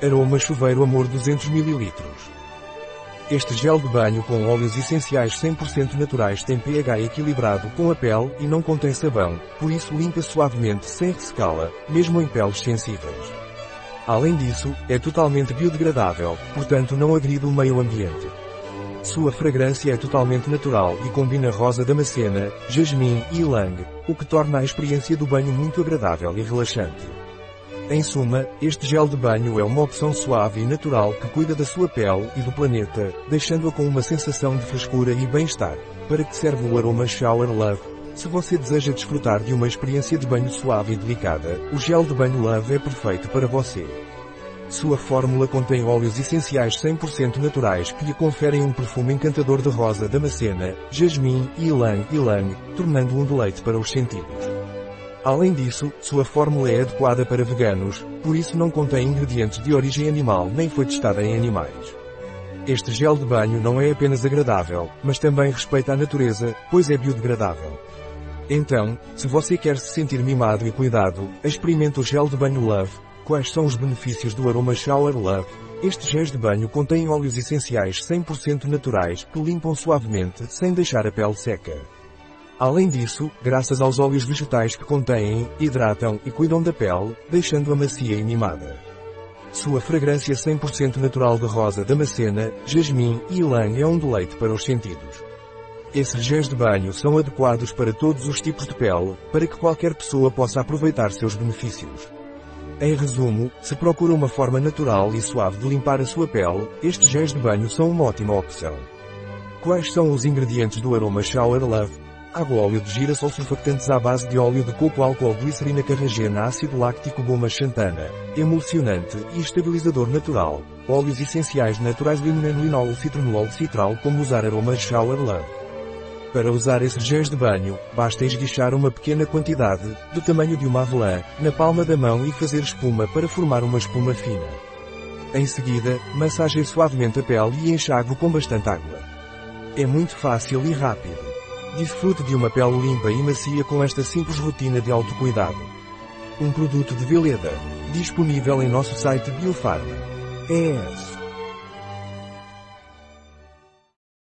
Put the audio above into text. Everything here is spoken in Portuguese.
Aroma Chuveiro Amor 200 ml. Este gel de banho com óleos essenciais 100% naturais tem pH equilibrado com a pele e não contém sabão, por isso limpa suavemente sem ressecá-la, mesmo em peles sensíveis. Além disso, é totalmente biodegradável, portanto não agride o meio ambiente. Sua fragrância é totalmente natural e combina rosa damascena, jasmim e ylang, o que torna a experiência do banho muito agradável e relaxante. Em suma, este gel de banho é uma opção suave e natural que cuida da sua pele e do planeta, deixando-a com uma sensação de frescura e bem-estar. Para que serve o aroma Shower Love? Se você deseja desfrutar de uma experiência de banho suave e delicada, o gel de banho Love é perfeito para você. Sua fórmula contém óleos essenciais 100% naturais que lhe conferem um perfume encantador de rosa damascena, jasmim e ylang ylang, tornando um deleite para os sentidos. Além disso, sua fórmula é adequada para veganos, por isso não contém ingredientes de origem animal nem foi testada em animais. Este gel de banho não é apenas agradável, mas também respeita a natureza, pois é biodegradável. Então, se você quer se sentir mimado e cuidado, experimente o gel de banho Love. Quais são os benefícios do aroma Shower Love? Estes géis de banho contêm óleos essenciais 100% naturais que limpam suavemente sem deixar a pele seca. Além disso, graças aos óleos vegetais que contêm, hidratam e cuidam da pele, deixando-a macia e mimada. Sua fragrância 100% natural de rosa damascena, jasmim e ylang é um deleite para os sentidos. Esses géis de banho são adequados para todos os tipos de pele, para que qualquer pessoa possa aproveitar seus benefícios. Em resumo, se procura uma forma natural e suave de limpar a sua pele, estes géis de banho são uma ótima opção. Quais são os ingredientes do aroma Shower Love? Água óleo de girassol surfactantes à base de óleo de coco álcool glicerina carragena ácido láctico goma xantana, emulsionante e estabilizador natural, óleos essenciais naturais linol citronolol citral como usar aroma Shower Love. Para usar esses géis de banho, basta esguichar uma pequena quantidade, do tamanho de uma avelã, na palma da mão e fazer espuma para formar uma espuma fina. Em seguida, massageie suavemente a pele e enxague com bastante água. É muito fácil e rápido. Desfrute de uma pele limpa e macia com esta simples rotina de autocuidado. Um produto de Veleda. Disponível em nosso site Biofarma. ES.